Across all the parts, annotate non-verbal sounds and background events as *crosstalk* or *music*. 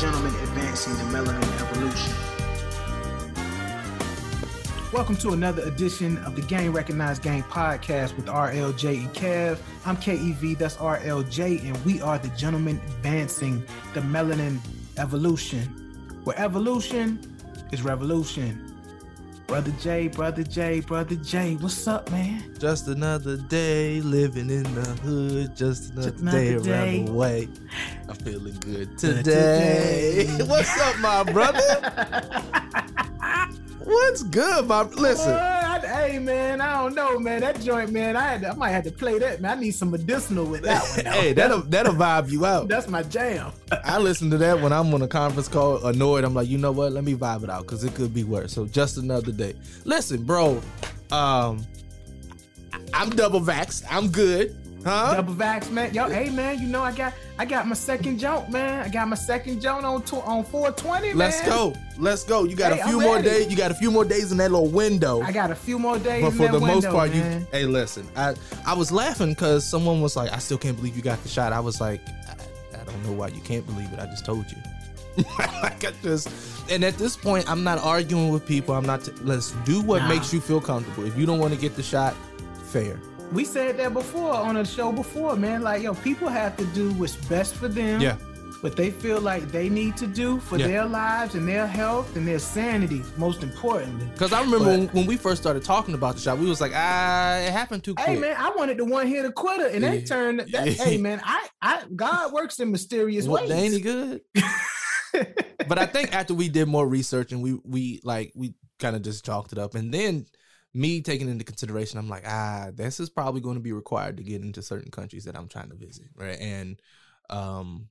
gentlemen advancing the melanin evolution. Welcome to another edition of the Game Recognized Game podcast with RLJ and Kev. I'm KEV, that's RLJ, and we are the gentlemen advancing the melanin evolution. Where evolution is revolution. Brother J, Brother J, Brother J, what's up, man? Just another day living in the hood. Just another, Just another day, day. around the way. I'm feeling good today. today. *laughs* What's up, my brother? *laughs* What's good, my listen? What? Hey man, I don't know, man. That joint, man. I had to, I might have to play that, man. I need some medicinal with that one. *laughs* hey, that'll that'll vibe you out. That's my jam. I listen to that when I'm on a conference call, annoyed. I'm like, you know what? Let me vibe it out because it could be worse. So just another day. Listen, bro. Um, I'm double vaxxed. I'm good. Huh? Double vax, man. Yo, hey man, you know I got I got my second joint, man. I got my second joint on tw- on 420, man. Let's go. Let's go. You got Hey, a few more days. You got a few more days in that little window. I got a few more days. but for the most part, man. you hey, listen. I I was laughing because someone was like, "I still can't believe you got the shot." I was like, I, I don't know why you can't believe it. I just told you. *laughs* like I just, and at this point, I'm not arguing with people. I'm not. T- let's do what Nah. makes you feel comfortable. If you don't want to get the shot, fair. We said that before on a show before, man. Like, yo, people have to do what's best for them. Yeah. What they feel like they need to do for Yeah. their lives and their health and their sanity, most importantly. Because I remember But- when, when we first started talking about the shot, we was like, ah, it happened too quick. Hey man, I wanted the one hit a quitter, and Yeah. they turned. That, Yeah. Hey man, I, I, God works in mysterious What, ways. they ain't he good? but I think after we did more research and we we like we kind of just chalked it up, and then me taking into consideration, I'm like, ah, this is probably going to be required to get into certain countries that I'm trying to visit, right? And um,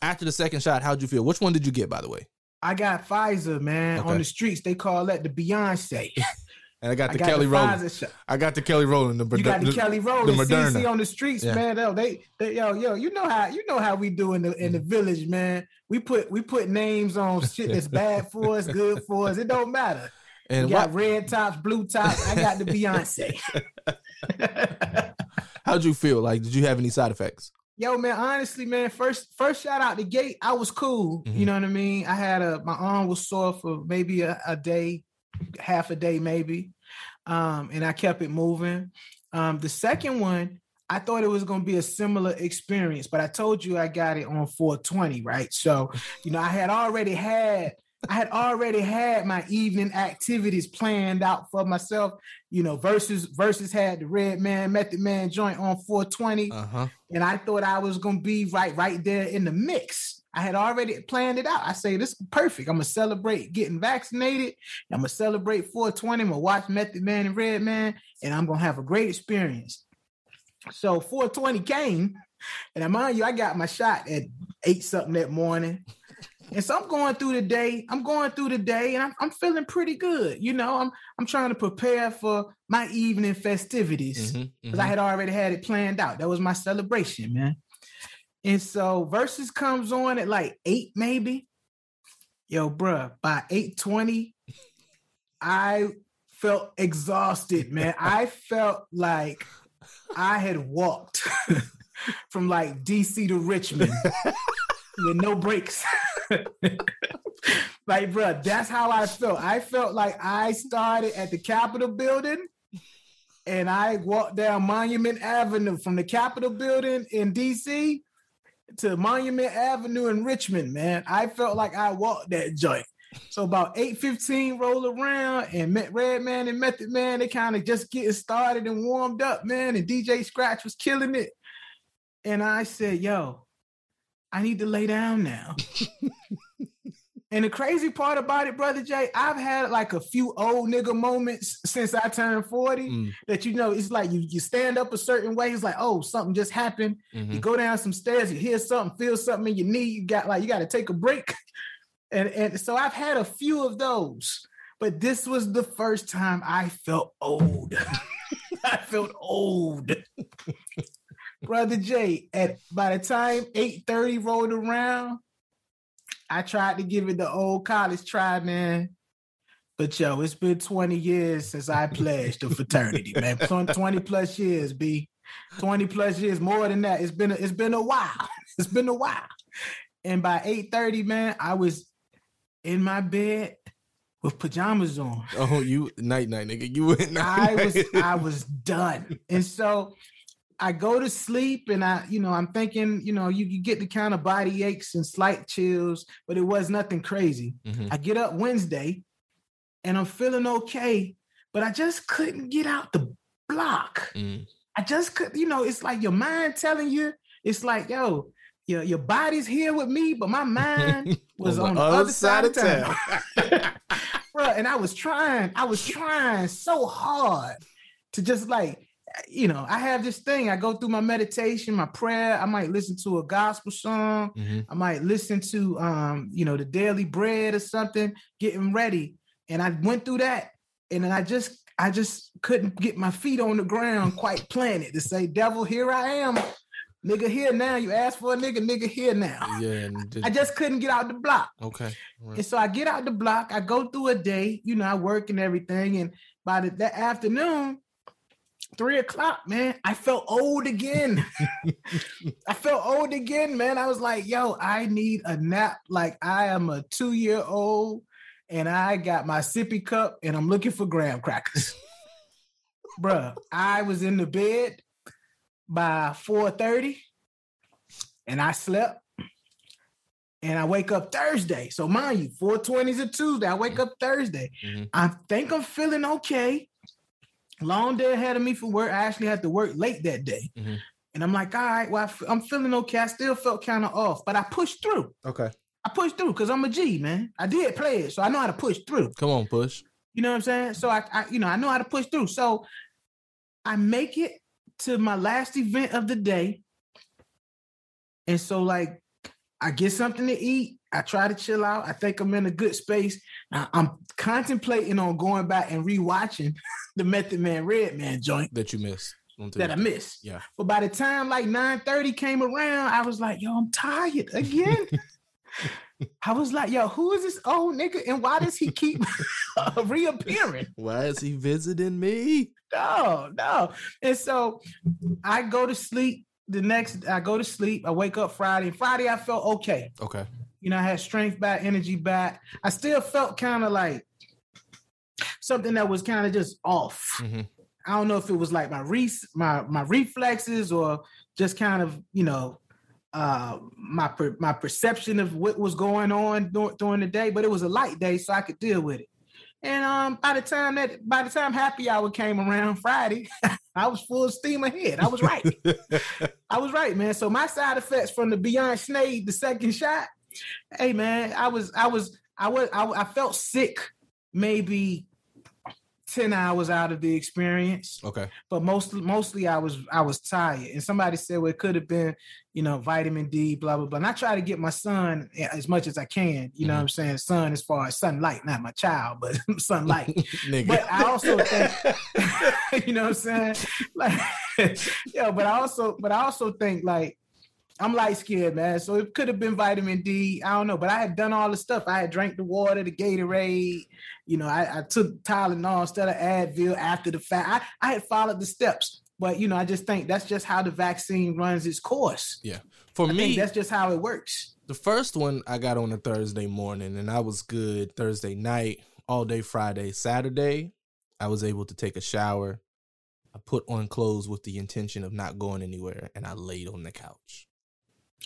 after the second shot, how'd you feel? Which one did you get, by the way? I got Pfizer, man. Okay. On the streets, they call that the Beyonce. *laughs* And I got I the got Kelly the Rowland. I got the Kelly Rowland. The, You got the, the- Kelly the Rowland, Moderna. CC on the streets, Yeah. man. Yo, they, they, yo, yo, you know how you know how we do in the in the Mm-hmm. village, man. We put we put names on shit that's bad for us, good for us. It don't matter. And we got what, red tops, blue tops. I got the Beyonce. *laughs* how'd you feel? Like, did you have any side effects? Yo, man, honestly, man, first first shout out the gate, I was cool. Mhm. You know what I mean? I had a my arm was sore for maybe a, a day, half a day, maybe. Um, and I kept it moving. Um, the second one, I thought it was gonna be a similar experience, but I told you I got it on 420, right? So, you know, I had already had I had already had my evening activities planned out for myself. You know, Verzuz Verzuz had the Redman Method Man joint on 420 Uh huh. and I thought I was gonna be right right there in the mix. I had already planned it out. I say this is perfect. I'm gonna celebrate getting vaccinated. I'm gonna celebrate 420. I'm gonna watch Method Man and Redman, and I'm gonna have a great experience. So 420 came, and I mind you, I got my shot at eight something that morning. And so I'm going through the day. I'm going through the day, and I'm, I'm feeling pretty good. You know, I'm I'm trying to prepare for my evening festivities because mhm. I had already had it planned out. That was my celebration, man. And so Verzuz comes on at like eight, maybe. Yo, bruh, by 820, I felt exhausted, man. I felt like I had walked *laughs* from like DC to Richmond *laughs* with no breaks. *laughs* like, bruh, that's how I felt. I felt like I started at the Capitol building and I walked down Monument Avenue from the Capitol building in DC to Monument Avenue in Richmond, man. I felt like I walked that joint. So about 8:15 roll around and Met Redman and Method Man, they kind of just getting started and warmed up, man. And DJ Scratch was killing it. And I said, yo, I need to lay down now. *laughs* and the crazy part about it, brother Jay, I've had like a few old nigga moments since I turned 40 Mm, that you know, it's like you you stand up a certain way, it's like, oh, something just happened. You mhm. go down some stairs, you hear something, feel something in your knee, you got like you got to take a break. *laughs* And and so I've had a few of those, but this was the first time I felt old. *laughs* I felt old. *laughs* Brother Jay, at by the time 8:30 rolled around, I tried to give it the old college try, man. But yo, it's been 20 years since I pledged to fraternity, man. *laughs* 20 20 plus years, B. 20 plus years, more than that. It's been a, it's been a while. *laughs* It's been a while. And by 8:30, man, I was in my bed with pajamas on. Oh, you night night nigga. You went I was I was done. And so I go to sleep and I, you know, I'm thinking, you know, you, you get the kind of body aches and slight chills, but it was nothing crazy. Mhm. I get up Wednesday and I'm feeling okay, but I just couldn't get out the block. Mm. I just could, you know, it's like your mind telling you, it's like, yo, your, your body's here with me, but my mind *laughs* was on, the, other, side, of town. *laughs* Bro, and I was trying, I was trying so hard to just like, you know, I have this thing. I go through my meditation, my prayer. I might listen to a gospel song. Mhm. I might listen to um, you know, the daily bread or something, getting ready. And I went through that, and then I just I just couldn't get my feet on the ground quite planted to say, devil, here I am. Nigga here now. You asked for a nigga, nigga here now. Yeah. *laughs* Did- I just couldn't get out the block. okay. Right. And so I get out the block, I go through a day, you know, I work and everything. And by the, that afternoon, three o'clock, man, I felt old again. *laughs* I felt old again, man. I was like, yo, I need a nap. Like I am a two year old and I got my sippy cup and I'm looking for graham crackers. *laughs* Bruh, I was in the bed by 4:30 and I slept and I wake up Thursday. So mind you, 420 is a Tuesday. I wake up Thursday. Mhm. I think I'm feeling okay. Long day ahead of me for work. I actually had to work late that day. Mhm. And I'm like, all right, well, I f- I'm feeling okay. I still felt kind of off, but I pushed through. Okay. I pushed through because I'm a G, man. I did play it, so I know how to push through. Come on, push. You know what I'm saying? So I, I, you know, I know how to push through. So I make it to my last event of the day. And so like I get something to eat. I try to chill out. I think I'm in a good space. I'm contemplating on going back and rewatching *laughs* the Method Man Redman joint That you missed. that I missed. Yeah. But by the time like 9:30 came around, I was like, yo, I'm tired again. *laughs* I was like, yo, who is this old nigga? And why does he keep *laughs* reappearing? Why is he visiting me? No, no. And so I go to sleep the next, I go to sleep. I wake up Friday. Friday, I felt okay. Okay. You know, I had strength back, energy back. I still felt kind of like something that was kind of just off. Mhm. I don't know if it was like my re- my my reflexes or just kind of you know uh my per- my perception of what was going on dur- during the day, but it was a light day, so I could deal with it. And um, by the time that by the time happy hour came around Friday, *laughs* I was full steam ahead. I was right. *laughs* I was right, man. So my side effects from the Beyond Snade, the second shot, hey man, I was I was I was I, I felt sick maybe 10 hours out of the experience okay. but mostly mostly I was I was tired. And somebody said well it could have been, you know, vitamin D, blah blah blah. And I try to get my son as much as I can, you know what mm-hmm. I'm saying? Son as far as sunlight, not my child, but *laughs* sunlight. *laughs* But I also think *laughs* you know what I'm saying? Like yeah, but I also but I also think like I'm light skinned, man. So it could have been vitamin D. I don't know, but I had done all the stuff. I had drank the water, the Gatorade. You know, I, I took Tylenol instead of Advil after the fact. I, I had followed the steps, but you know, I just think that's just how the vaccine runs its course. Yeah, for I me, that's just how it works. the first one I got on a Thursday morning and I was good Thursday night, all day Friday. Saturday, I was able to take a shower. I put on clothes with the intention of not going anywhere and I laid on the couch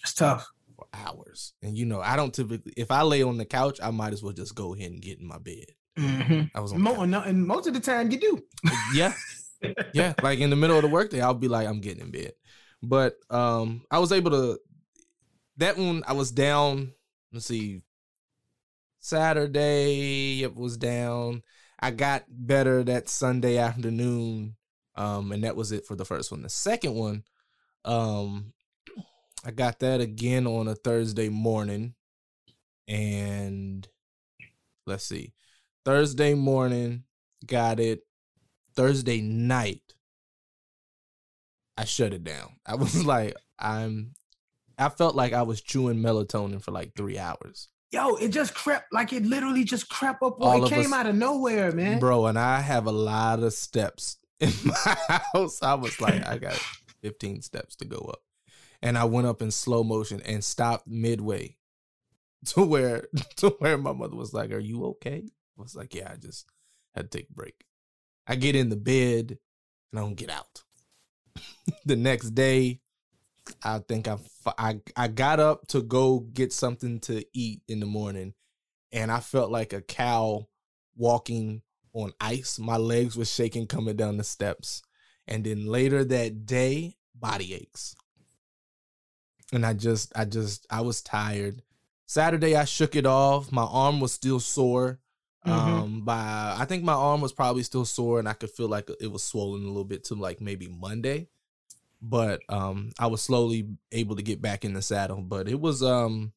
It's tough. for hours. And you know, I don't typically if I lay on the couch, I might as well just go ahead and get in my bed. Mhm. I was on Mo- no, and most of the time you do. yeah *laughs* yeah like in the middle of the workday i'll be like i'm getting in bed but um i was able to that one i was down let's see saturday it was down i got better that sunday afternoon um and that was it for the first one the second one um i got that again on a thursday morning and let's see thursday morning got it Thursday night, I shut it down. I was *laughs* like, I'm, I felt like I was chewing melatonin for like three hours, Yo, it just crept like it literally just crept up. All it came us- out of nowhere, man. bro. And I have a lot of steps *laughs* in my house. I was like, I got 15 steps to go up, and I went up in slow motion and stopped midway *laughs* to where to where my mother was like, "Are you okay?" I was like, "Yeah, I just had to take a break." I get in the bed and I don't get out. *laughs* the next day, I think I, I I got up to go get something to eat in the morning, and I felt like a cow walking on ice. My legs were shaking coming down the steps, and then later that day, body aches, and I just I just I was tired. Saturday I shook it off. My arm was still sore. Mm-hmm. Um, by I think my arm was probably still sore, and I could feel like it was swollen a little bit to like maybe Monday but um I was slowly able to get back in the saddle. But it was um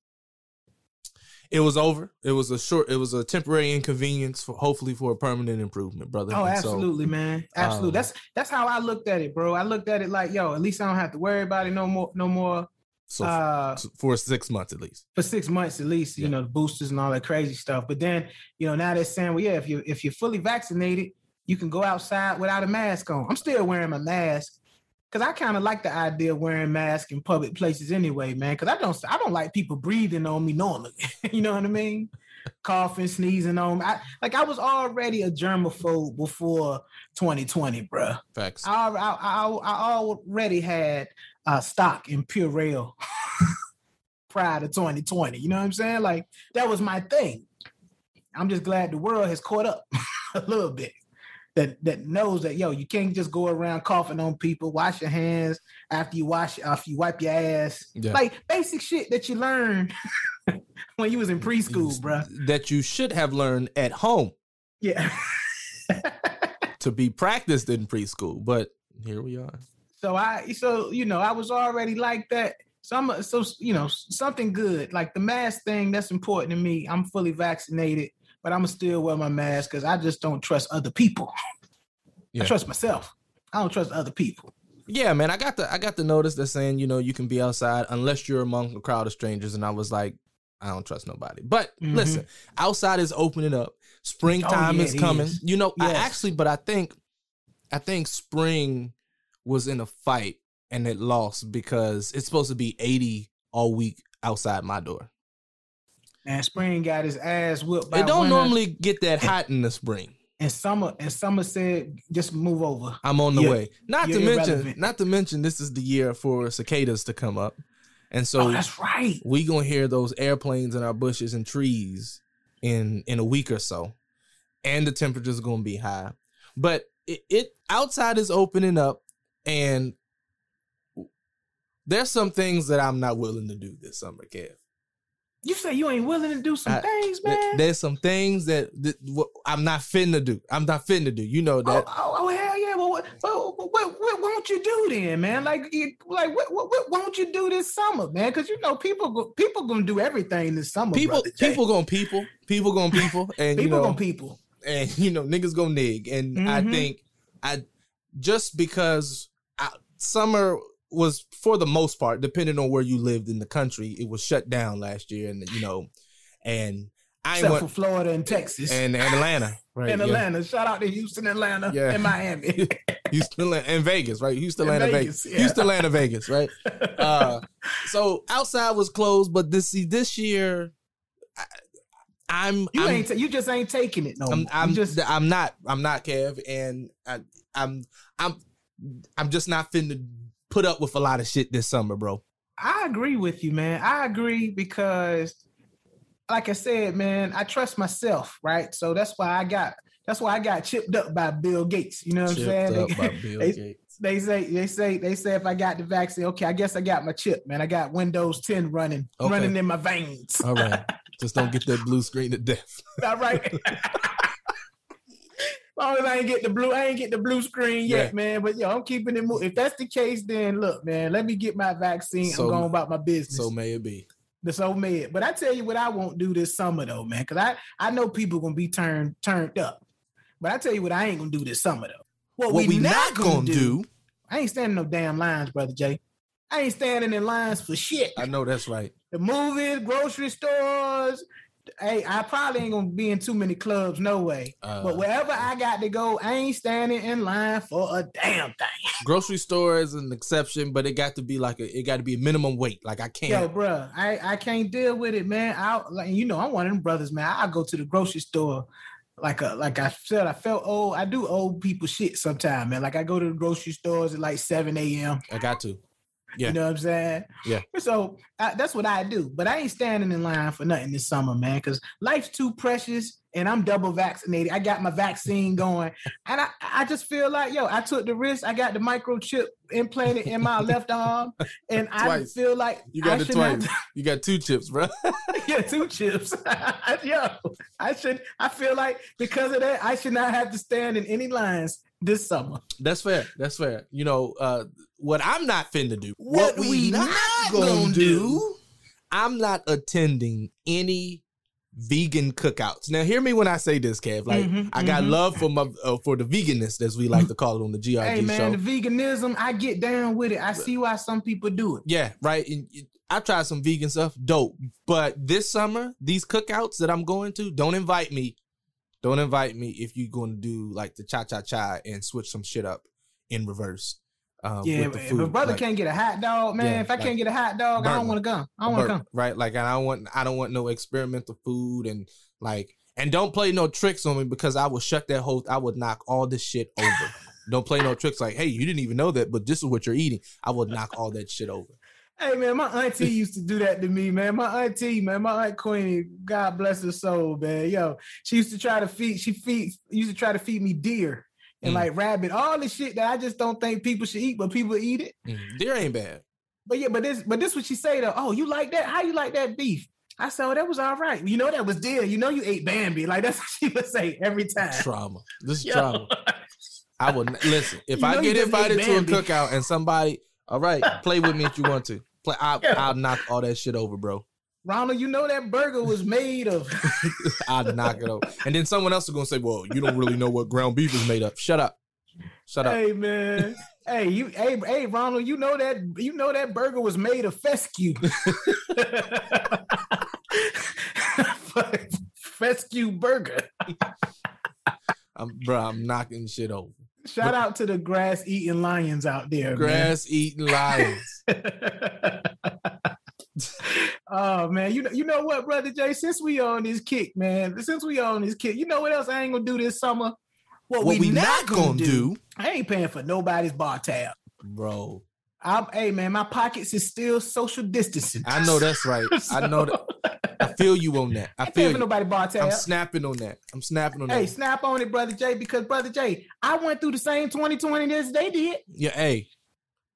it was over. It was a short. It was a temporary inconvenience for hopefully for a permanent improvement, brother. Oh, absolutely, so, man. Absolutely. Um, that's that's how I looked at it, bro. I looked at it like, yo, at least I don't have to worry about it no more. No more. So uh, for six months at least. For six months at least, yeah. you know, the boosters and all that crazy stuff. But then, you know, now they're saying, well, yeah, if you if you're fully vaccinated, you can go outside without a mask on. I'm still wearing my mask Cause I kind of like the idea of wearing masks in public places anyway, man. Cause I don't, I don't like people breathing on me normally. *laughs* you know what I mean? Coughing, sneezing on me. I, like I was already a germaphobe before 2020, bro. Facts. I, I, I, I already had uh, stock in Purell *laughs* prior to 2020. You know what I'm saying? Like that was my thing. I'm just glad the world has caught up *laughs* a little bit that that knows that yo, you can't just go around coughing on people. Wash your hands after you wash after you wipe your ass. Yeah. Like basic shit that you learned *laughs* when you was in preschool, bro. That you should have learned at home. Yeah. to be practiced in preschool, but here we are. So I so you know, I was already like that. So I'm so you know, something good. Like the mask thing, that's important to me. I'm fully vaccinated but I'm still wear my mask because I just don't trust other people. Yeah. I trust myself. I don't trust other people. Yeah, man. I got the I got the notice that saying you know you can be outside unless you're among a crowd of strangers, and I was like, I don't trust nobody. But mm-hmm. listen, outside is opening up. Springtime oh, yeah, is coming. Is. You know, yes. I actually, but I think, I think spring was in a fight and it lost because it's supposed to be 80 all week outside my door. And spring got his ass whipped. it don't winter. normally get that hot in the spring. And summer and summer said, just move over. I'm on the you're, way. Not to mention, not to mention, this is the year for cicadas to come up, and so oh, that's right. We gonna hear those airplanes in our bushes and trees in in a week or so, and the temperature's gonna be high. But it, it outside is opening up, and there's some things that I'm not willing to do this summer, Kev. You say you ain't willing to do some I, things, man. There's some things that, that I'm not finna do. I'm not finna do. You know that. Oh, oh, oh hell yeah! Well, what, what, what, what, won't you do then, man? Like, like what, what, what won't you do this summer, man? Because you know people, people gonna do everything this summer. People, people gonna people, people gonna people, and people you know, gonna people, and you know niggas gonna nig. And mm-hmm. I think I just because I, summer was for the most part, depending on where you lived in the country, it was shut down last year, and you know, and I Except went, for Florida and Texas and, and Atlanta, right? In Atlanta, shout out to Houston, Atlanta, yeah. and Miami, *laughs* Houston and Vegas, right? Houston, Atlanta, Vegas, Vegas. Yeah. Houston, Atlanta, Vegas, right? *laughs* Uh, so outside was closed, but this see this year. I, am you I'm, ain't you just ain't taking it no I'm, I'm just I'm not I'm not Kev and I, I'm I'm I'm just not finna put up with a lot of shit this summer, bro. I agree with you, man. I agree because, like I said, man, I trust myself, right? So that's why I got that's why I got chipped up by Bill Gates. You know what chipped I'm saying? Up they, by *laughs* Bill they, Gates. they say they say they say if I got the vaccine, okay, I guess I got my chip, man. I got Windows 10 running okay. running in my veins. All right. *laughs* Just don't get that blue screen to death. All right *laughs* long as I ain't get the blue, I ain't get the blue screen yet, yeah. man. But yo, I'm keeping it moving. If that's the case, then look, man, let me get my vaccine. So, I'm going about my business. So may it be. So may it. But I tell you what, I won't do this summer though, man, because I I know people gonna be turned turned up. But I tell you what, I ain't gonna do this summer though. What, what we, we, not, not gonna, gonna do, do, I ain't standing no damn lines, brother Jay. I ain't standing in lines for shit. I know that's right. The movies, grocery stores, Hey, I probably ain't gonna be in too many clubs, no way. Uh, but wherever I got to go, I ain't standing in line for a damn thing. *laughs* grocery store is an exception, but it got to be like a it got to be a minimum weight. Like I can't. Yo, bruh, I, I can't deal with it, man. I like you know I'm one of them brothers, man. I go to the grocery store like a like I said, I felt old. I do old people shit sometimes, man. Like I go to the grocery stores at like 7 a.m. I got to. Yeah. You know what I'm saying? Yeah. So I, that's what I do. But I ain't standing in line for nothing this summer, man, because life's too precious and I'm double vaccinated. I got my vaccine going. And I, I just feel like, yo, I took the risk. I got the microchip implanted in my *laughs* left arm. And I feel like You got I the should not- *laughs* You got two chips, bro. *laughs* yeah, two chips. Yo, I should. I feel like because of that, I should not have to stand in any lines this summer. That's fair. That's fair. You know, uh, what I'm not finna do. What we not gonna do. I'm not attending any vegan cookouts. Now, hear me when I say this, Kev. Like, Mhm, I got mhm. love for my uh, for the veganists, as we like to call it on the GRG Hey man, show. the veganism, I get down with it. I see why some people do it. Yeah, right. And I tried some vegan stuff, dope. But this summer, these cookouts that I'm going to, don't invite me. Don't invite me if you're going to do like the cha cha cha and switch some shit up in reverse. Um, Yeah, if a brother Like, can't get a hot dog, man. Yeah, if I like can't get a hot dog, I don't want to come. I don't want to come. right? Like, and I don't want, I don't want no experimental food and like, and don't play no tricks on me because I will shut that whole. I would knock all this shit over. *laughs* don't play no tricks like, hey, you didn't even know that, but this is what you're eating. I will knock all that shit over. Hey man, my auntie *laughs* used to do that to me, man. My auntie, man, my aunt Queenie, God bless her soul, man. Yo, she used to try to feed, she feed, used to try to feed me deer and Mm. like rabbit, all the shit that I just don't think people should eat, but people eat it. Mm, Deer ain't bad. But yeah, but this, but this what she say though. Oh, you like that? How you like that beef? I said, oh, that was all right. You know that was deer. You know you ate Bambi. Like that's *laughs* what she would say every time. Trauma. This is Yo. trauma. I would listen. If You I get invited to a cookout and somebody, all right, play with me if you want to. Play. I, *laughs* I'll knock all that shit over, bro. Ronald, you know that burger was made of. *laughs* I'll knock it over. And then someone else is gonna say, "Well, you don't really know what ground beef is made of." Shut up. Shut up. hey man, hey you, hey hey Ronald, you know that you know that burger was made of fescue. *laughs* *laughs* fescue burger. I'm, bro, I'm knocking shit over. Shout out to the grass eating lions out there, Grass eating lions. Oh man, you know you know what, brother Jay? Since we on this kick, man, since we on this kick, you know what else I ain't gonna do this summer? What, what we not gonna do, I ain't paying for nobody's bar tab. bro? I'm, hey man, my pockets is still social distancing. I know that's right. *laughs* I know that. I feel you on that. I I ain't feel you. nobody bar tab. I'm snapping on that. I'm snapping on Hey, that. Hey, snap on it, brother Jay, because brother Jay, I went through the same 2020 as they did. Yeah, hey.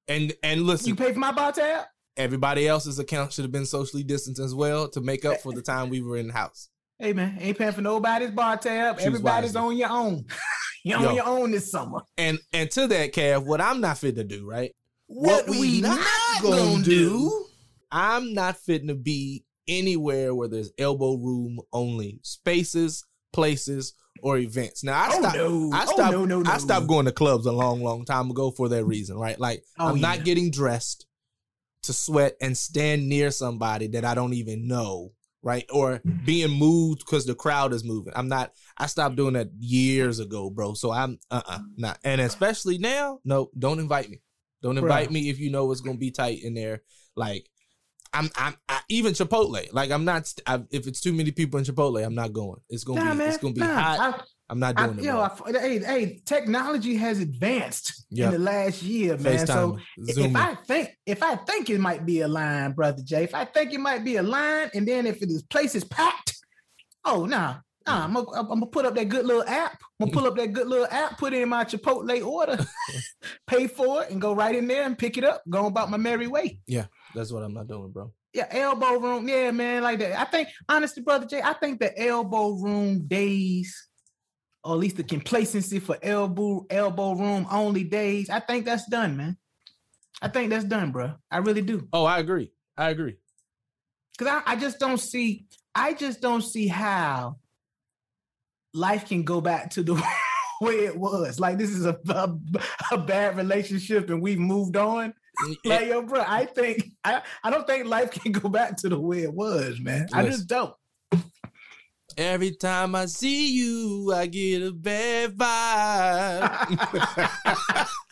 And and listen, You pay for my bar tab? Everybody else's account should have been socially distanced as well to make up for the time we were in the house. Hey man, ain't paying for nobody's bar tab. Choose Everybody's wisely. on your own. *laughs* You're Yo. on your own this summer. And and to that, Kev, what I'm not fit to do, right? What we not gonna do. I'm not fitting to be anywhere where there's elbow room only spaces, places, or events. Now I Oh, stopped. no. I Oh, stopped. no, no, no. I stopped going to clubs a long, long time ago for that reason, right? Like Oh, I'm yeah. not getting dressed to sweat and stand near somebody that I don't even know, right? Or being moved because the crowd is moving. I'm not. I stopped doing that years ago, bro. So I'm uh uh not. And especially now, no, don't invite me. Don't Bruh. invite me if you know it's gonna be tight in there. Like I'm, I'm I, even Chipotle. Like I'm not. I, if it's too many people in Chipotle, I'm not going. It's gonna Nah, be. man. It's gonna be nah. hot. I'm not I, I, doing it. yo. I, hey, hey, technology has advanced Yep. in the last year, man. So FaceTime, if Zoom. I think if I think it might be a line, brother Jay, if I think it might be a line, and then if it is place is packed, oh nah. Nah, I'm gonna, I'm gonna put up that good little app. I'm gonna pull up that good little app, put in my Chipotle order, *laughs* pay for it, and go right in there and pick it up. Go about my merry way. Yeah, that's what I'm not doing, bro. Yeah, elbow room. Yeah, man, like that. I think, honestly, brother Jay, I think the elbow room days, or at least the complacency for elbow elbow room only days, I think that's done, man. I think that's done, bro. I really do. Oh, I agree. I agree. Cause I, I just don't see, I just don't see how life can go back to the *laughs* way it was. Like this is a, a, a bad relationship and we've moved on. Like yo, bro, I think I, I don't think life can go back to the way it was, man. I just don't. Every time I see you, I get a bad vibe.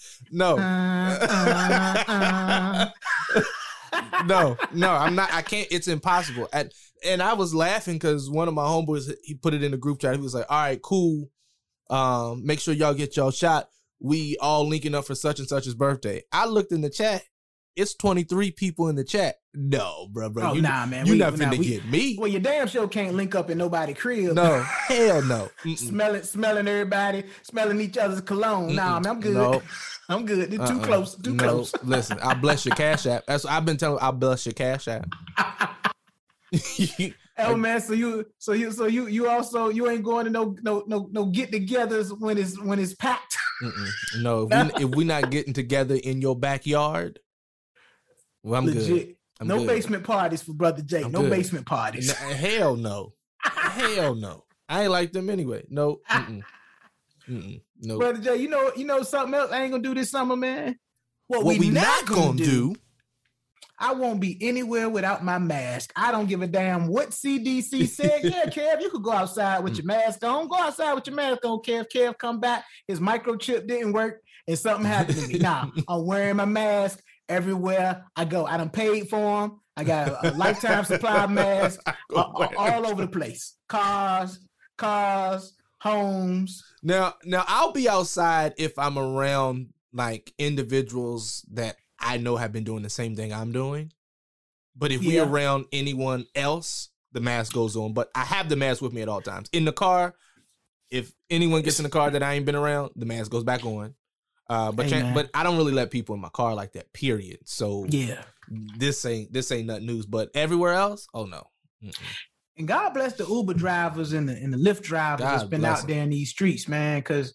*laughs* no. Uh, uh, uh. no, no, I'm not. I can't. It's impossible. And and I was laughing because one of my homeboys he put it in the group chat. He was like, "All right, cool. Um, make sure y'all get y'all shot. We all linking up for such and such's birthday." I looked in the chat. It's 23 people in the chat. No, bro, bro. Oh, you, nah, man. You're not finna we- get me. Well, your damn show can't link up in nobody crib. No, *laughs* hell no. Mm-mm. smelling, smelling everybody, smelling each other's cologne. Nah, man, I'm good. No. *laughs* I'm good. They're too Uh-uh. close. Too no, close. *laughs* Listen, I bless your cash app. That's what I've been telling. I bless your cash app. Oh man, so you, so you, so you, you also you ain't going to no no no no get-togethers when it's when it's packed. Mm-mm. No, if we if we not getting together in your backyard, well, I'm Legit. good. I'm no good. basement parties for brother Jay. I'm no good. basement parties. N- hell no. hell no. I ain't like them anyway. No. Mm-mm. Mm-mm. No. brother Jay, you know you know something else I ain't gonna do this summer, man. What, what we, not gonna do? I won't be anywhere without my mask. I don't give a damn what CDC said. *laughs* yeah, Kev, you could go outside with your mm. mask on. Go outside with your mask on, Kev. Kev, come back. His microchip didn't work and something happened to me. *laughs* Nah, I'm wearing my mask everywhere I go. I done paid for them. I got a, a *laughs* lifetime supply of masks a- a- *laughs* all over the place. Cars, cars, homes. Now, now I'll be outside if I'm around like individuals that I know have been doing the same thing I'm doing. But if Yeah. we're around anyone else, the mask goes on. But I have the mask with me at all times. In the car, if anyone gets in the car that I ain't been around, the mask goes back on. Uh, but Hey, but I don't really let people in my car like that. Period. So Yeah. this ain't this ain't nothing news. But everywhere else, oh no. Mm-mm. And God bless the Uber drivers and the and the Lyft drivers that's been out out 'em. there in these streets, man. Cause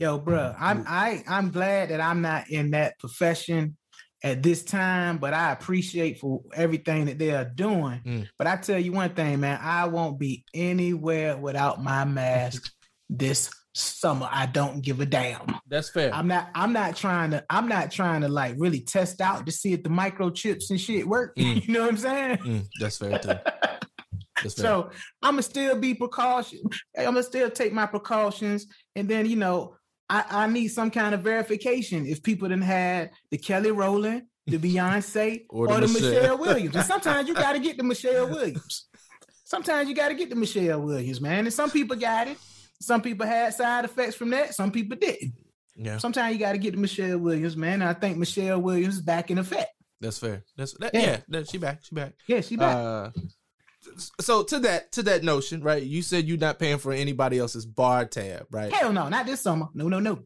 yo, bro, I'm I I'm glad that I'm not in that profession at this time, but I appreciate for everything that they are doing. Mm. But I tell you one thing, man, I won't be anywhere without my mask *laughs* this summer. I don't give a damn. That's fair. I'm not I'm not trying to I'm not trying to like really test out to see if the microchips and shit work. *laughs* Mm. you know what I'm saying? Mm, that's fair too. *laughs* That's fair. So I'm gonna still be precaution. I'm gonna still take my precautions, and then you know I, I need some kind of verification if people didn't had the Kelly Rowland, the Beyonce, Or *laughs* or the the, Michelle. Michelle. Williams. And sometimes you got to get the Michelle Williams. Sometimes you got to get the Michelle Williams, man. And some people got it. Some people had side effects from that. Some people didn't. yeah, Sometimes you got to get to Michelle Williams, man. And I think Michelle Williams is back in effect. that's fair. That's that, Yeah. yeah. that, she back. She back. Yeah, she back. Uh, so to that to that notion, right? You said you're not paying for anybody else's bar tab, right? Hell no, not this summer. No, no, no.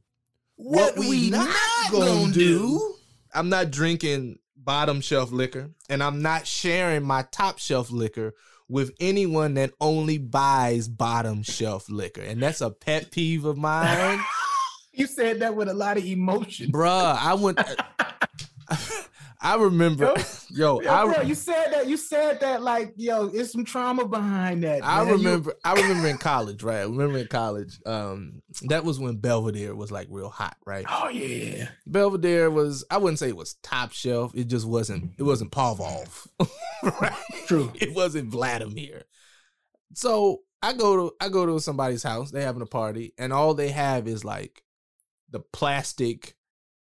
what we not gonna do? I'm not drinking bottom shelf liquor, and I'm not sharing my top shelf liquor with anyone that only buys bottom shelf liquor, and that's a pet peeve of mine, *laughs* You said that with a lot of emotion. bruh. I went. *laughs* I remember, *laughs* yo, Yo, I, bro, you said that. You said that like, yo, it's some trauma behind that. I man. Remember I remember in college, right? I remember in college. Um that was when Belvedere was like real hot, right? oh yeah. Belvedere was I wouldn't say it was top shelf. It just wasn't it wasn't Popov. *laughs* right? True. It wasn't Vladimir. So I go to I go to somebody's house, they having a party, and all they have is like the plastic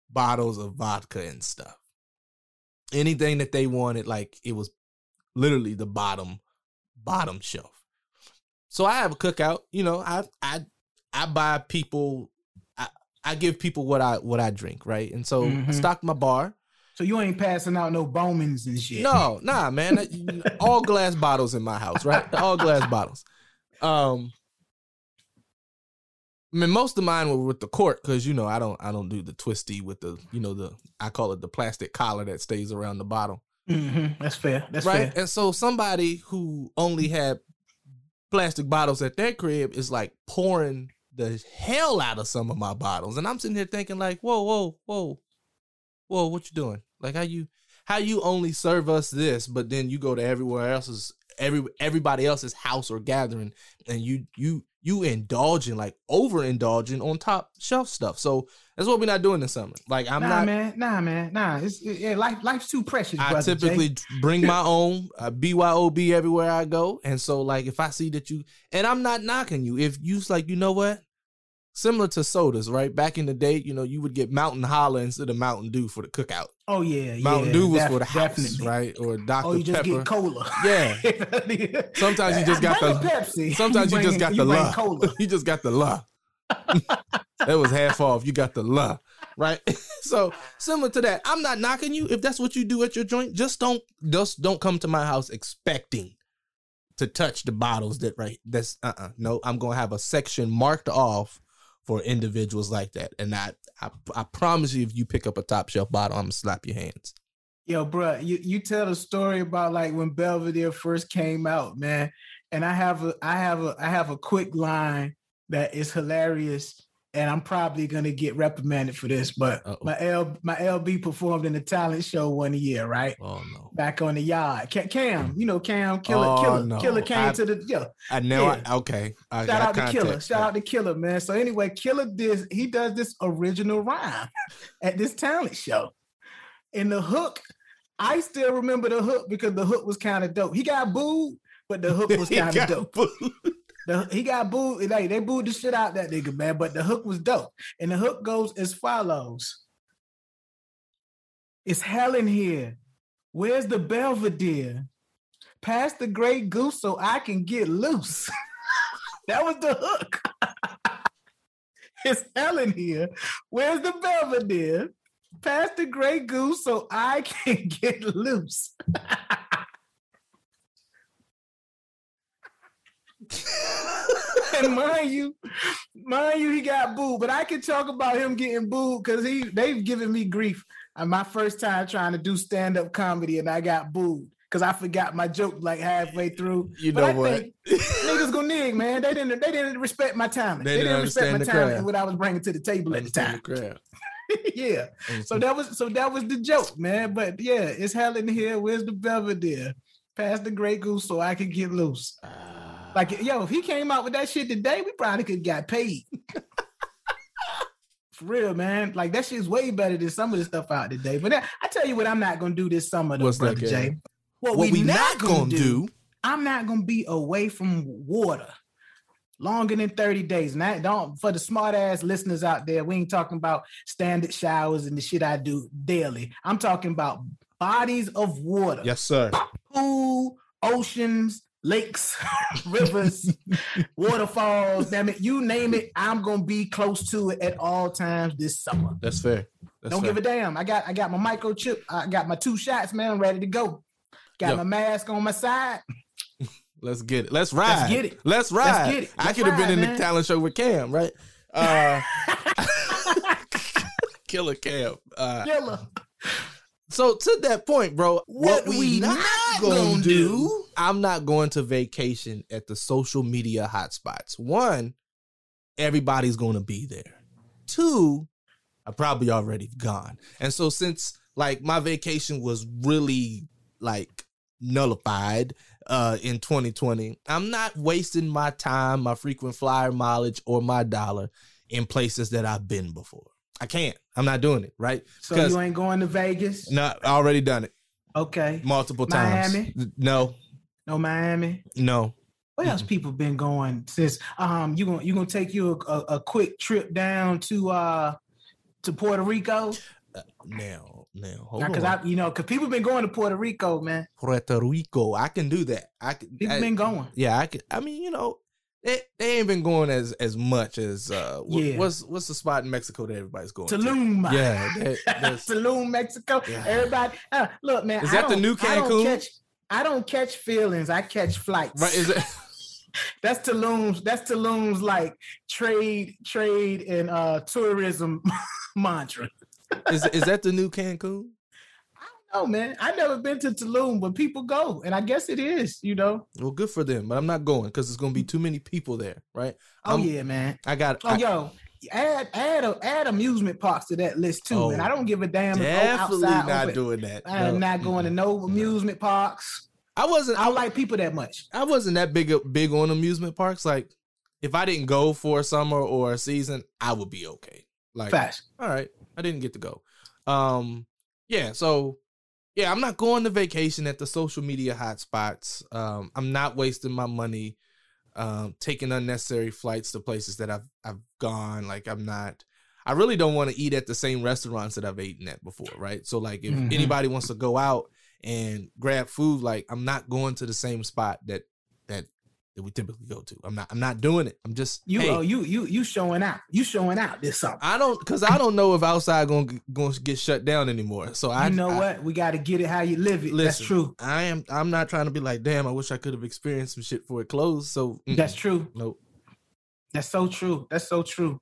bottles of vodka and stuff. Anything that they wanted, like it was literally the bottom, bottom shelf. So I have a cookout, you know, I I I buy people I, I give people what I what I drink, right? And so I Mhm. stock my bar. So you ain't passing out no Bowmans and shit. No, nah, man. All glass bottles in my house, right? All glass bottles. Um, I mean, most of mine were with the cork because you know I don't I don't do the twisty with the you know the I call it the plastic collar that stays around the bottle, hmm That's fair. That's right? fair. And so somebody who only had plastic bottles at their crib is like pouring the hell out of some of my bottles, and I'm sitting here thinking like, whoa, whoa, whoa, whoa, what you doing? Like how you how you only serve us this, but then you go to everywhere else's every everybody else's house or gathering, and you you you indulging like overindulging on top shelf stuff. So that's what we're not doing this summer. Like I'm nah, not. man. Nah, man. Nah. It's it, yeah, life. Life's too precious. I brother typically Jay. bring my own uh, BYOB everywhere I go, and so like if I see that you, and I'm not knocking you, if you's like, you know what, similar to sodas, right? Back in the day, you know, you would get Mountain Holler instead of Mountain Dew for the cookout. Oh yeah, Mountain yeah, Dew was def- for the house, definitely. right? Or Dr Oh, you just Pepper. get cola. Yeah. *laughs* Sometimes you just got the- Pepsi. *laughs* Sometimes you, just bring- got you the la. cola. *laughs* you just got the la. that was half off. You got the la, right? so similar to that. I'm not knocking you if that's what you do at your joint. Just don't just don't come to my house expecting to touch the bottles that right. That's uh uh no. I'm gonna have a section marked off for individuals like that. And I I, I promise you, if you pick up a top shelf bottle, I'm gonna slap your hands. Yo, bro, you, you tell the story about like when Belvedere first came out, man. And I have a I have a I have a quick line that is hilarious, and I'm probably gonna get reprimanded for this. But Uh-oh. my L my LB performed in a talent show one year, right? Oh no. Back on the yard. Cam, you know Cam, Killer, Oh, Killer, no. Killer came I- to the yeah. I know. Yeah. I, okay. I Shout out to Killer. Shout out to Killer, man. So anyway, Killer does he does this original rhyme *laughs* at this talent show. And the hook, I still remember the hook because the hook was kind of dope. He got booed, but the hook *laughs* was kind of dope. The, he got booed. Like they booed the shit out that nigga, man. But the hook was dope. And the hook goes as follows. It's hell in here. Where's the Belvedere? Pass the Grey Goose so I can get loose. *laughs* that was the hook. *laughs* it's hell in here. Where's the Belvedere? Pass the Grey Goose so I *laughs* can get loose. And *laughs* mind you, mind you, he got booed. But I can talk about him getting booed because he they've given me grief. On my first time trying to do stand-up comedy, and I got booed because I forgot my joke like halfway through. You But know I what? niggas go nig, man. They didn't they didn't respect my talent. They They, didn't respect my the talent and what I was bringing to the table at the time. Crap. *laughs* yeah. So mm-hmm. that was so that was the joke, man. But yeah, it's hell in here. Where's the Belvedere? Pass the Grey Goose so I can get loose. Ah. Like, yo, if he came out with that shit today, we probably could got paid. *laughs* For real, man. Like that shit's way better than some of the stuff out today. But I, I tell you what, I'm not gonna do this summer, though, What's that, brother Gary? Jay. What, what we, we not gonna, do, do? I'm not gonna be away from water longer than 30 days. And that don't for the smart ass listeners out there, we ain't talking about standard showers and the shit I do daily. I'm talking about bodies of water, Yes, sir. pool, oceans, lakes, *laughs* rivers, *laughs* waterfalls. Damn it, you name it, I'm gonna be close to it at all times this summer. That's fair. That's Don't fair. give a damn. I got I got my microchip. I got my two shots, man. I'm ready to go. Got Yo. my mask on my side. *laughs* Let's get it. Let's ride. get it. Let's ride. get it. I Let's could have been in man. the talent show with Cam, right? Uh, killer Cam. Uh, Killer. So to that point, bro, what, What we, we not, not gonna, gonna do, do- I'm not going to vacation at the social media hotspots. One, everybody's gonna be there. Two, I probably already gone. And so since like my vacation was really like nullified uh in 2020, I'm not wasting my time, my frequent flyer mileage, or my dollar in places that I've been before. I can't. I'm not doing it, right? So you ain't going to Vegas? No, I already done it Okay. multiple times. Miami? No, No Miami. no. Where else people been going since um you gonna you gonna take you a, a, a quick trip down to uh to Puerto Rico? Uh, now, now, hold Because on. I you know because people been going to Puerto Rico, man. Puerto Rico. I can do that. I can. People I- been going. Yeah, I can. I mean, you know, they, they ain't been going as as much as uh. wh- Yeah. What's what's the spot in Mexico that everybody's going to? Tulum. Yeah, that, *laughs* Tulum, Mexico. Yeah. Everybody, uh, look, man. Is I that the new I Cancun? catch, I don't catch feelings. I catch flights. right. Is it? *laughs* *laughs* that's Tulum's. That's Tulum's like trade, trade, and uh tourism mantra. Is is that the new Cancun? Oh man, I never been to Tulum, but people go, and I guess it is. You know. Well, good for them, but I'm not going because there's gonna be too many people there. Right. Oh I'm- yeah, man. I got. Oh I- yo, add add a, add amusement parks to that list too, Oh, man. I don't give a damn. definitely outside not over- doing that. I am No. not going to no amusement parks. I wasn't. I don't like people that much. I wasn't that big big on amusement parks. Like, if I didn't go for a summer or a season, I would be okay. Like, Facts. all right, I didn't get to go. Um, yeah, so yeah, I'm not going to vacation at the social media hotspots. Um, I'm not wasting my money um taking unnecessary flights to places that I've I've gone. Like I'm not I really don't want to eat at the same restaurants that I've eaten at before, right? So like if Mhm. anybody wants to go out and grab food, like I'm not going to the same spot that that that we typically go to. I'm not I'm not doing it. I'm just You hey, oh you you you showing out. You showing out this summer. I don't because I don't know if outside going going to get shut down anymore. So I you know I, what? We got to get it how you live it. That's true. I am I'm not trying to be like, damn, I wish I could have experienced some shit before it closed. So mm, That's true. nope. That's so true. That's so true.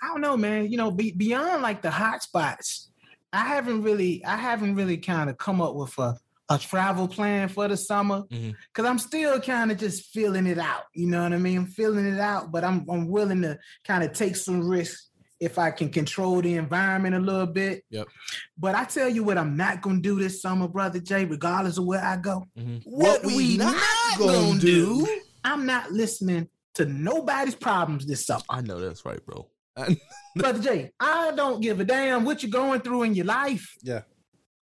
I don't know, man. You know, be, beyond like the hot spots, I haven't really, I haven't really kind of come up with a, a travel plan for the summer because I'm still kind of just feeling it out. You know what I mean? I'm feeling it out, but I'm I'm willing to kind of take some risks if I can control the environment a little bit. Yep. But I tell you what, I'm not gonna do this summer, brother Jay. Regardless of where I go, Mhm. what, we, not gonna do? I'm not listening to nobody's problems this summer. I know that's right, bro. *laughs* Brother Jay, I don't give a damn what you're going through in your life. Yeah.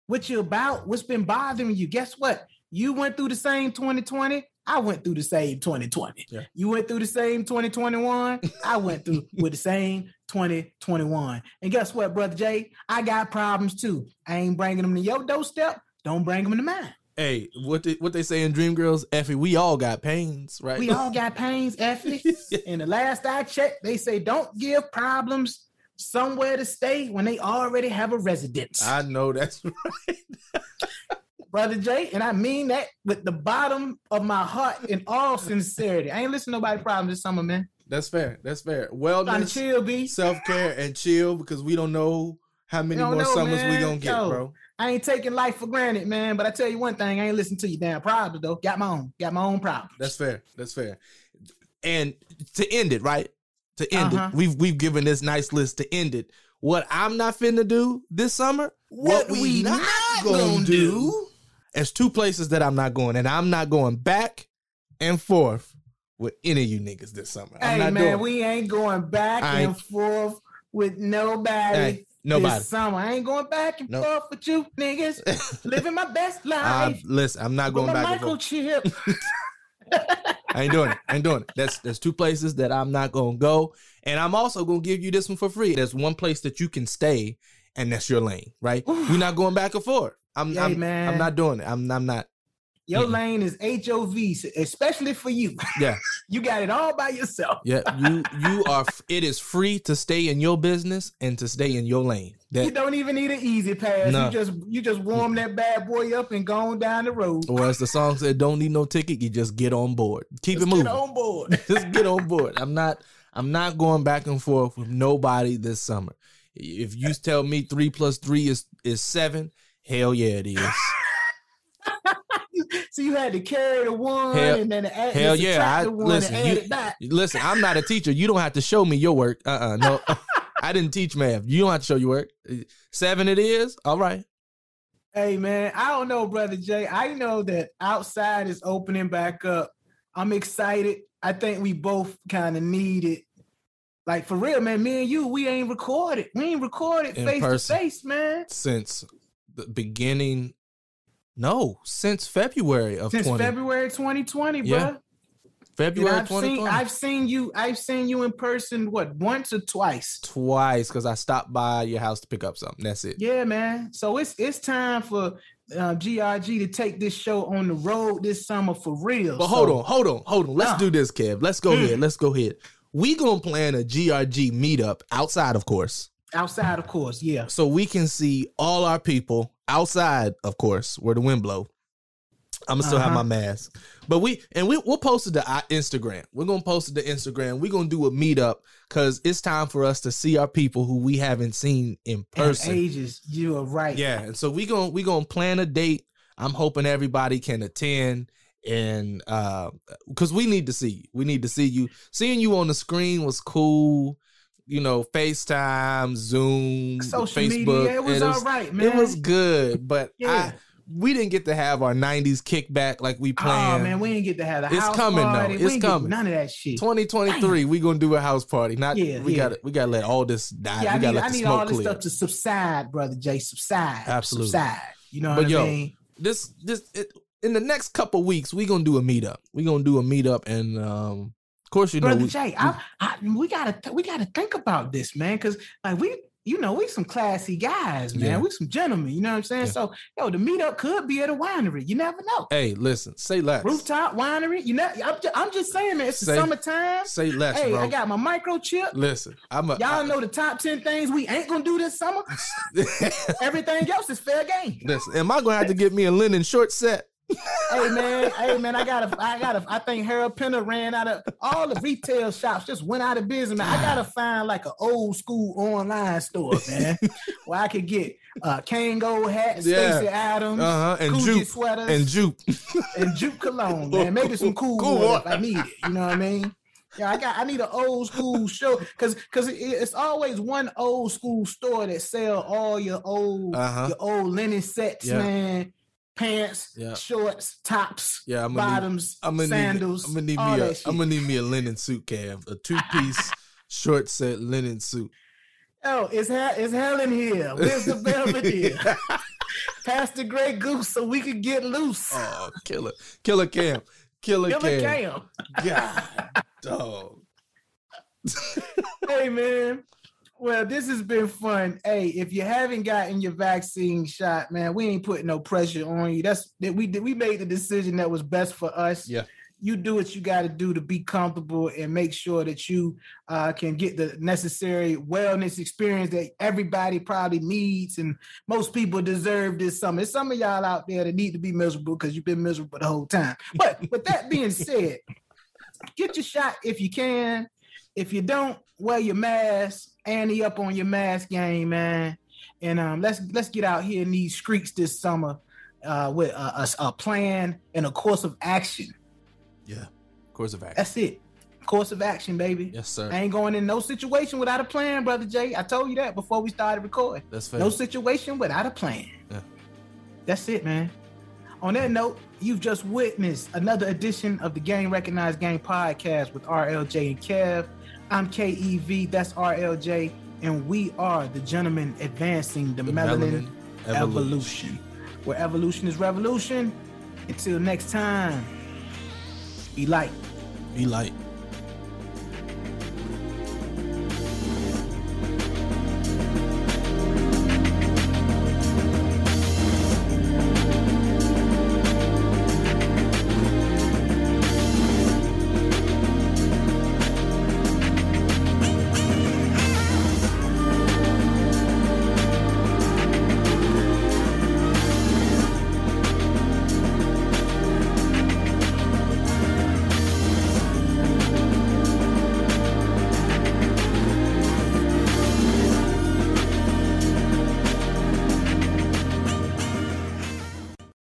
What you about, what's been bothering you. Guess what? You went through the same 2020. I went through the same 2020. Yeah. You went through the same 2021. *laughs* I went through with the same 2021. And guess what, Brother Jay? I got problems too. I ain't bringing them to your doorstep. Don't bring them to mine. hey, what they, what they say in Dreamgirls, Effie, we all got pains, right? We all got pains, Effie. *laughs* and the last I checked, they say don't give problems somewhere to stay when they already have a residence. I know that's *laughs* right. Brother Jay, and I mean that with the bottom of my heart in all sincerity. I ain't listen to nobody problems this summer, man. That's fair. That's fair. Wellness, chill, B. self care, and chill because we don't know how many more know, summers we gonna get, Yo. bro. I ain't taking life for granted, man. But I tell you one thing, I ain't listen to your damn problems though. Got my own. Got my own problems. That's fair. That's fair. And to end it, right? To end Uh-huh. it, we've we've given this nice list to end it. What I'm not finna do this summer, What we not gonna do. There's two places that I'm not going, and I'm not going back and forth with any of you niggas this summer. I'm hey not man, we ain't going back and forth with nobody. Hey, nobody. This summer. I ain't going back and Nope. forth with you niggas. *laughs* Living my best Uh, life. listen, I'm not going back and forth. microchip. *laughs* I ain't doing it. I ain't doing it. That's there's two places that I'm not gonna go, and I'm also gonna give you this one for free. There's one place that you can stay, and that's your lane, right? *sighs* We're not going back and forth. I'm, Hey, I'm. I'm not doing it. I'm, I'm not. Your Mm-mm. lane is HOV, especially for you. *laughs* Yeah. you got it all by yourself. Yeah, *laughs* you, you are. It is free to stay in your business and to stay in your lane. You don't even need an E-ZPass. No. You just you just warm that bad boy up and go on down the road. or as the song said, don't need no ticket. You just get on board. Keep Just it moving. Get on board. *laughs* just get on board. I'm not I'm not going back and forth with nobody this summer. If you tell me three plus three is is seven, hell yeah it is. *laughs* so you had to carry the one Hell- and then the add, hell yeah, I- the one listen, and add you- it back. Listen, I'm not a teacher. You don't have to show me your work. Uh uh no. *laughs* I didn't teach math. You don't have to show your work. Seven it is. All right. Hey man, I don't know, brother Jay. I know that outside is opening back up. I'm excited. I think we both kind of need it. Like for real, man. Me and you, we ain't recorded. We ain't recorded In face to face, man. Since the beginning. No, since February of Since 20. February 2020, bro. Yeah, And February I've seen 2020. I've seen you I've seen you in person what once or twice. Twice because I stopped by your house to pick up something. That's it. Yeah, man. So it's it's time for uh, GRG to take this show on the road this summer for real. But So- hold on, hold on, hold on. Let's Nah. do this, Kev. Let's go Mm. ahead. Let's go ahead. We gonna plan a GRG meetup outside, of course, outside, of course. Yeah. so we can see all our people outside, of course, where the wind blow. I'm gonna still have my Uh-huh. mask, but we and we we'll post it to our Instagram. We're gonna post it to Instagram. We're gonna do a meetup because it's time for us to see our people who we haven't seen in In person. ages, you are right. Yeah, and so we gonna we gonna plan a date. I'm hoping everybody can attend, and uh, because we need to see you, we need to see you. Seeing you on the screen was cool. You know, FaceTime, Zoom, Social Facebook. media, it was, all right, man. It was good, but Yeah. I we didn't get to have our '90s kickback like we planned. Oh man, we didn't get to have the It's house coming, though. party. It's ain't get coming. None of that shit. 2023, we gonna do a house party. Not Yeah, we yeah. gotta we gotta let all this die. Yeah, I we gotta need, let I need all smoke this clear. stuff to subside, brother Jay. Subside. Absolutely. Subside. You know But what yo, I mean? This this it, in the next couple weeks, we gonna do a meetup. We gonna do a meetup, and um, course, you know, brother we, Jay, I, I, we gotta th- we gotta think about this, man, because like we, you know, we some classy guys, man. Yeah. We some gentlemen. You know what I'm saying? Yeah. So, yo, the meetup could be at a winery. You never know. hey, listen, say less, Rooftop winery. You know, I'm just, I'm just saying, man. It's the summertime. say less, Hey, bro. I got my microchip. listen, I'm a, Y'all know the top ten things we ain't gonna do this summer. *laughs* Everything else is fair game. listen, am I gonna have to get me a linen short set? Hey man, hey man, I gotta, I gotta, I think Harold Pinner ran out of all the retail shops, just went out of business. Man, I gotta find like an old school online store, man, *laughs* where I could get uh Kangol hats, Yeah. Stacy Adams, Uh huh. And juke sweaters, and juke. and juke cologne, man. Maybe some cool, Cool water. if I need it. You know what I mean? Yeah, I got. I need an old school show because because it's always one old school store that sell all your old Uh-huh. your old linen sets, Yeah. man. Pants, Yeah. shorts, tops, Yeah, I'm gonna need, bottoms, I'm gonna sandals. need, I'm gonna need me a. I'm gonna need me a linen suit, Cam, a two piece *laughs* short set linen suit. Oh, it's hell, it's hell in here. Where's the Belvedere? *laughs* Pass the Grey Goose so we can get loose. Oh, killer, killer Cam, killer Killer Cam. Cam. God, dog. *laughs* hey man. Well, this has been fun. Hey, if you haven't gotten your vaccine shot, man, we ain't putting no pressure on you. That's that we. We made the decision that was best for us. Yeah. You do what you got to do to be comfortable and make sure that you uh, can get the necessary wellness experience that everybody probably needs, and most people deserve this summer. There's some of y'all out there that need to be miserable because you've been miserable the whole time. But with that being said, get your shot if you can. If you don't, wear your mask, ante up on your mask game, man. And um, let's let's get out here in these streets this summer uh, with a, a, a plan and a course of action. Yeah, course of action. That's it. Course of action, baby. Yes, sir. I ain't going in no situation without a plan, brother Jay. I told you that before we started recording. That's fair. No situation without a plan. Yeah. That's it, man. On that note, you've just witnessed another edition of the Gang Recognized Gang podcast with RLJ and Kev. I'm KEV, that's RLJ, and we are the gentlemen advancing the, The melanin, melanin evolution. Where evolution is revolution. Until next time, be light. Be light.